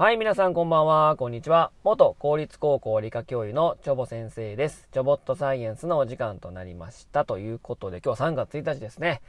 はい、皆さんこんばんは、こんにちは。元公立高校理科教諭のチョボ先生です。チョボットサイエンスのお時間となりました。ということで、今日は3月1日ですね。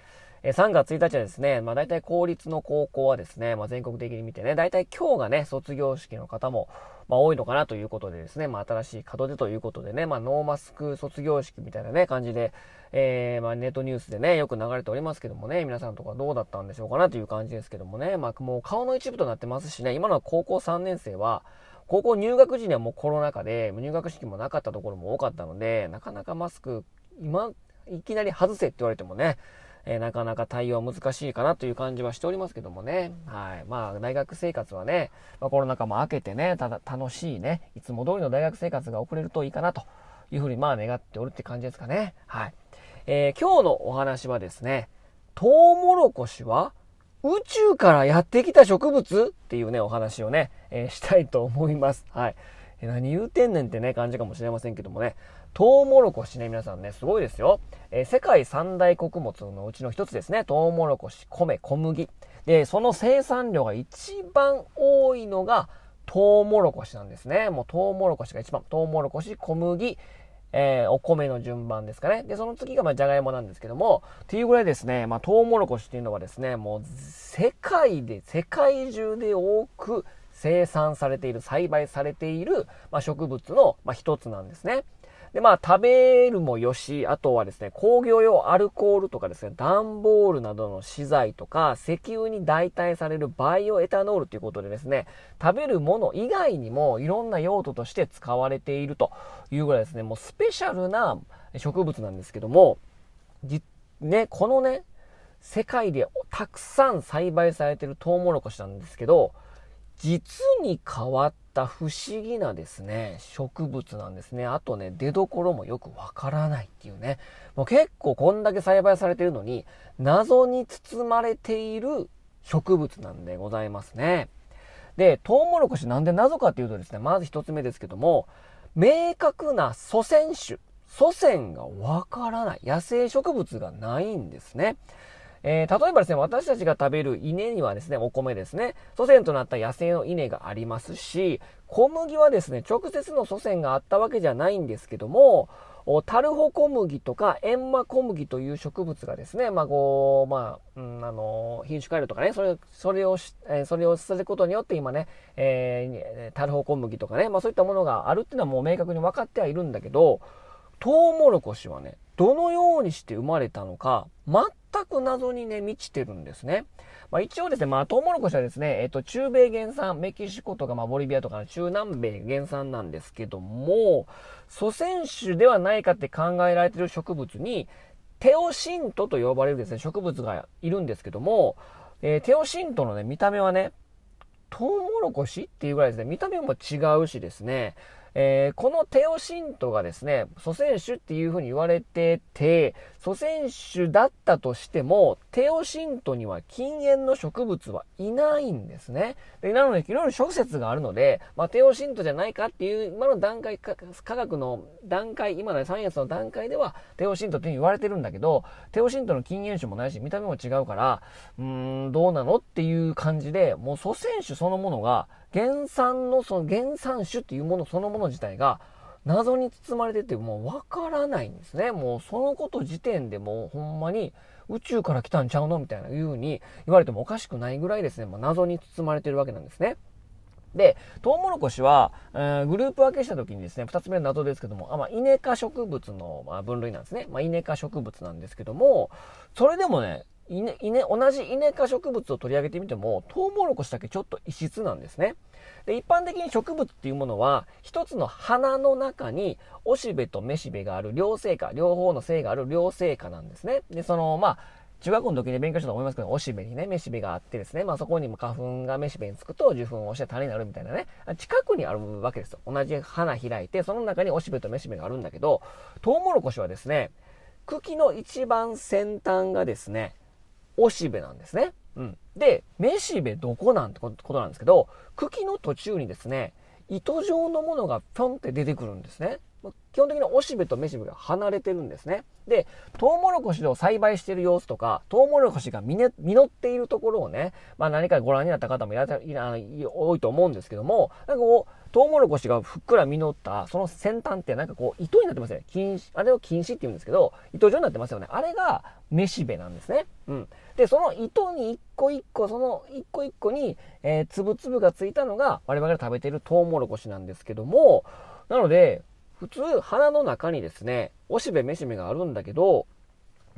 え3月1日はですね、まあ大体公立の高校はですね、まあ全国的に見てね、大体今日がね、卒業式の方も、まあ多いのかなということでですね、まあ新しい門出ということでね、まあノーマスク卒業式みたいなね、感じで、えー、まあネットニュースでね、よく流れておりますけどもね、皆さんとかどうだったんでしょうかなという感じですけどもね、まあもう顔の一部となってますしね、今の高校3年生は、高校入学時にはもうコロナ禍で、入学式もなかったところも多かったので、なかなかマスク、今、いきなり外せって言われてもね、えー、なかなか対応難しいかなという感じはしておりますけどもね。はい。まあ、大学生活はね、まあ、コロナ禍も明けてね、ただ楽しいね、いつも通りの大学生活が送れるといいかなというふうにまあ願っておるって感じですかね。はい。えー、今日のお話はですね、トウモロコシは宇宙からやってきた植物っていうね、お話をね、えー、したいと思います。はい。え何言うてんねんってね、感じかもしれませんけどもね、トウモロコシね、皆さんね、すごいですよ。えー、世界三大穀物のうちの一つですね。トウモロコシ、米、小麦。で、その生産量が一番多いのが、トウモロコシなんですね。もうトウモロコシが一番。トウモロコシ、小麦、えー、お米の順番ですかね。で、その次が、まあ、じゃがいもなんですけども、っていうぐらいですね、まあ、トウモロコシっていうのはですね、もう、世界で、世界中で多く生産されている、栽培されている、まあ、植物の、まあ、一つなんですね。で、まあ、食べるもよし、あとはですね、工業用アルコールとかですね、段ボールなどの資材とか、石油に代替されるバイオエタノールということでですね、食べるもの以外にもいろんな用途として使われているというぐらいですね、もうスペシャルな植物なんですけども、ね、このね、世界でたくさん栽培されているトウモロコシなんですけど、実に変わった不思議なですね、植物なんですね。あとね、出所もよくわからないっていうね。もう結構こんだけ栽培されてるのに、謎に包まれている植物なんでございますね。で、トウモロコシなんで謎かっていうとですね、まず一つ目ですけども、明確な祖先種、祖先がわからない。野生植物がないんですね。えー、例えばですね、私たちが食べる稲にはですね、お米ですね、祖先となった野生の稲がありますし、小麦はですね、直接の祖先があったわけじゃないんですけども、タルホ小麦とかエンマ小麦という植物がですね、まあ、こう、まあ、うん、あの、品種改良とかね、それ、それをし、え、それをすることによって今ね、えー、タルホ小麦とかね、まあそういったものがあるっていうのはもう明確に分かってはいるんだけど、トウモロコシはね、どのようにして生まれたのか、全く謎にね、満ちてるんですね。まあ、一応ですね、まあ、トウモロコシはですね、えっ、と、中米原産、メキシコとか、まあ、ボリビアとかの中南米原産なんですけども、祖先種ではないかって考えられてる植物に、テオシントと呼ばれるですね、植物がいるんですけども、えー、テオシントのね、見た目はね、トウモロコシっていうぐらいですね、見た目も違うしですね、えー、このテオシントがですね、祖先種っていうふうに言われてて、祖先種だったとしても、テオシントには禁煙の植物はいないんですね。でなので、いろいろ諸説があるので、まあ、テオシントじゃないかっていう、今の段階、科学の段階、今のサイエンスの段階では、テオシントって言われてるんだけど、テオシントの禁煙種もないし、見た目も違うから、うーん、どうなのっていう感じで、もう祖先種そのものが、原産の、その原産種っていうものそのもの自体が、謎に包まれてて、もうわからないんですね。もうそのこと時点でもうほんまに宇宙から来たんちゃうのみたいないう風に言われてもおかしくないぐらいですね、まあ、謎に包まれてるわけなんですね。で、トウモロコシは、えー、グループ分けした時にですね、二つ目の謎ですけども、あまあ、イネ科植物の、まあ、分類なんですね。まあ、イネ科植物なんですけども、それでもね、稲、稲、同じ稲科植物を取り上げてみても、トウモロコシだけちょっと異質なんですね。で、一般的に植物っていうものは、一つの花の中に、おしべとめしべがある両生花、両方の性がある両生花なんですね。で、その、まあ、中学校の時に勉強したと思いますけど、おしべにね、めしべがあってですね、まあそこにも花粉がめしべにつくと受粉をして種になるみたいなね、近くにあるわけですよ。同じ花開いて、その中におしべとめしべがあるんだけど、トウモロコシはですね、茎の一番先端がですね、おしべなんですね。うん。で、めしべどこなんてことなんですけど、茎の途中にですね、糸状のものがぴょんって出てくるんですね。基本的におしべとめしべが離れてるんですね。で、トウモロコシを栽培している様子とか、トウモロコシが実っているところをね、まあ何かご覧になった方もいらいら多いと思うんですけども、なんかこう、トウモロコシがふっくら実った、その先端ってなんかこう、糸になってますよね。禁止、あれを禁止って言うんですけど、糸状になってますよね。あれが、めしべなんですね。うん。で、その糸に一個一個、その一個一個に、えー、つぶつぶがついたのが、我々が食べているトウモロコシなんですけども、なので、普通、花の中にですね、おしべ、めしべがあるんだけど、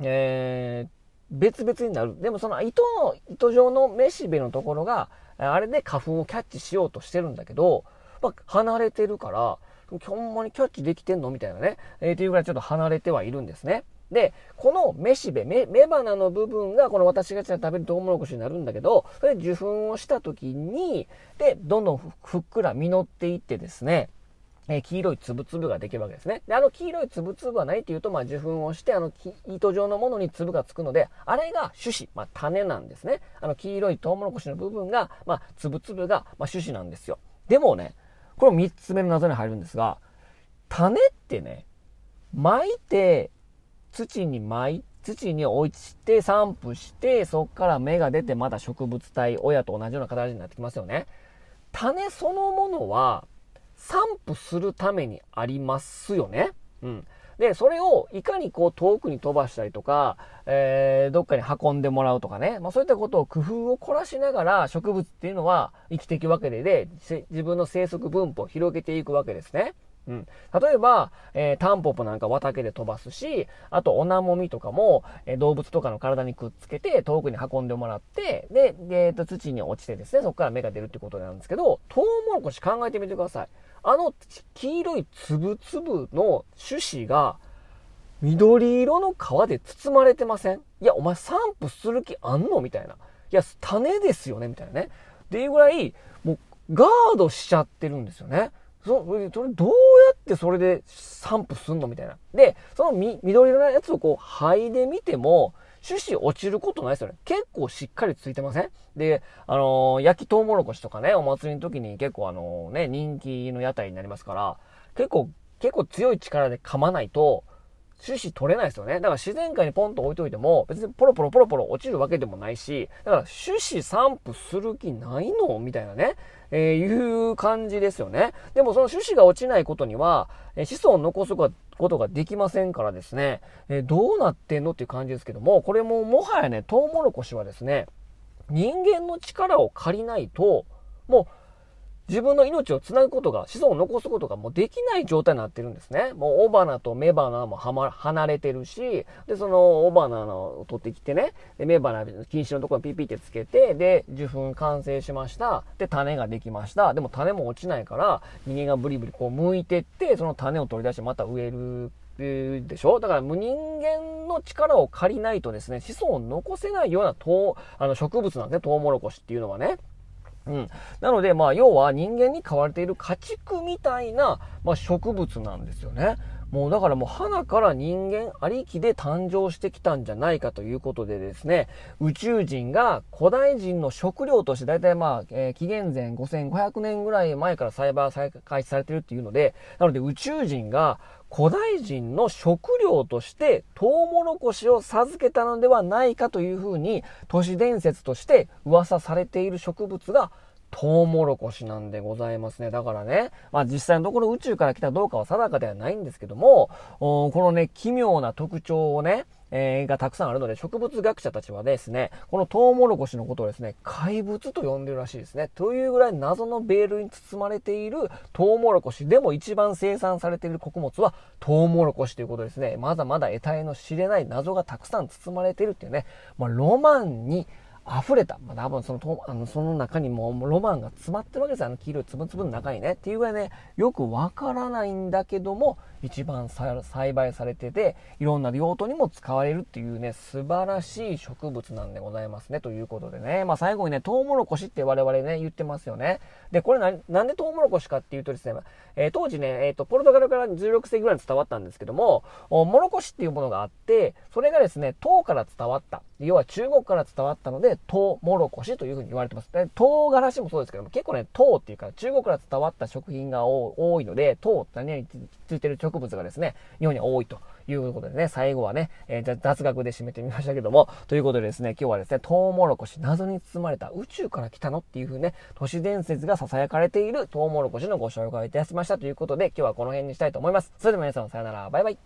えー、別々になる。でもその糸の、糸状のめしべのところが、あれで花粉をキャッチしようとしてるんだけど、まあ、離れてるから、ほんまにキャッチできてんのみたいなね、えー、っていうぐらいちょっと離れてはいるんですね。で、このめしべ、め、雌花の部分がこの私が食べるトウモロコシになるんだけど、それで受粉をした時に、で、どんどんふっくら実っていってですね、え、黄色いつぶつぶができるわけですね。で、あの黄色いつぶつぶは何っていうと、まあ、受粉をして、あの、糸状のものに粒がつくので、あれが種子、まあ、種なんですね。あの、黄色いトウモロコシの部分が、まあ、つぶつぶが、まあ、種子なんですよ。でもね、これ3つ目の謎に入るんですが、種ってね、巻いて、土に巻い土に落ちて散布して、そこから芽が出てまた植物体、親と同じような形になってきますよね。種そのものは散布するためにありますよね。うん。で、それをいかにこう遠くに飛ばしたりとか、えー、どっかに運んでもらうとかね、まあそういったことを工夫を凝らしながら植物っていうのは生きていくわけで、で、自分の生息分布を広げていくわけですね。うん。例えば、えー、タンポポなんか綿毛で飛ばすし、あとオナモミとかも、えー、動物とかの体にくっつけて遠くに運んでもらって、で、えー、と土に落ちてですね、そこから芽が出るってことなんですけど、トウモロコシ考えてみてください。あの黄色いつぶつぶの種子が緑色の皮で包まれてません？いや、お前散布する気あんの？みたいな。いや、種ですよね？みたいなね。っていうぐらい、もうガードしちゃってるんですよね。そそれどうってそれで散布すんのみたいな。で、そのみ緑色のやつをこう剥いで見ても、種子落ちることないですよね。結構しっかりついてません？で、あのー、焼きトウモロコシとかね、お祭りの時に結構あのね、人気の屋台になりますから、結構、結構強い力で噛まないと、種子取れないですよね。だから自然界にポンと置いといても、別にポロポロポロポロ落ちるわけでもないし、だから種子散布する気ないのみたいなね、えー、いう感じですよね。でもその種子が落ちないことには、え子孫を残すことができませんからですね、えー、どうなってんのっていう感じですけども、これももはやね、トウモロコシはですね、人間の力を借りないと、もう、自分の命をつなぐことが、子孫を残すことがもうできない状態になってるんですね。もう、雄花と雌花もはま、離れてるし、で、その、雄花を取ってきてね、で、雌花、禁止のところにピピってつけて、で、受粉完成しました。で、種ができました。でも種も落ちないから、人間がブリブリこう剥いてって、その種を取り出してまた植えるでしょだから無人間の力を借りないとですね、子孫を残せないようなとあの植物なんですね、トウモロコシっていうのはね。うん。なので、まあ、要は人間に飼われている家畜みたいな、まあ、植物なんですよね。もうだからもう花から人間ありきで誕生してきたんじゃないかということでですね、宇宙人が古代人の食料として大体まあ、えー、紀元前5500年ぐらい前から栽培開始されてるっていうので、なので宇宙人が古代人の食料としてトウモロコシを授けたのではないかというふうに都市伝説として噂されている植物がトウモロコシなんでございますね。だからね、まあ実際のところ宇宙から来たどうかは定かではないんですけども、このね、奇妙な特徴をね、えー、がたくさんあるので、植物学者たちはですね、このトウモロコシのことをですね、怪物と呼んでるらしいですね。というぐらい謎のベールに包まれているトウモロコシでも一番生産されている穀物はトウモロコシということですね。まだまだ得体の知れない謎がたくさん包まれているっていうね、まあ、ロマンに溢れた。まあ、多分その、あの、その中にもロマンが詰まってるわけですよ。あの黄色いつぶつぶの中にね。っていうぐらいね、よくわからないんだけども、一番栽培されてて、いろんな用途にも使われるっていうね、素晴らしい植物なんでございますね。ということでね。まあ、最後にね、トウモロコシって我々ね、言ってますよね。で、これな、なんでトウモロコシかっていうとですね、えー、当時ね、えっ、ー、と、ポルトガルから16世紀ぐらいに伝わったんですけども、モロコシっていうものがあって、それがですね、唐から伝わった。要は中国から伝わったので、で、トウモロコシというふうに言われてます。で、唐辛子もそうですけども、結構ね、唐っていうか、中国から伝わった食品が多いので、唐って何についてる植物がですね、日本には多いということでね、最後はね、えー、雑学で締めてみましたけども、ということでですね、今日はですね、トウモロコシ、謎に包まれた宇宙から来たのっていうふうにね、都市伝説が囁かれているトウモロコシのご紹介いたしましたということで、今日はこの辺にしたいと思います。それでは皆さんさよなら、バイバイ。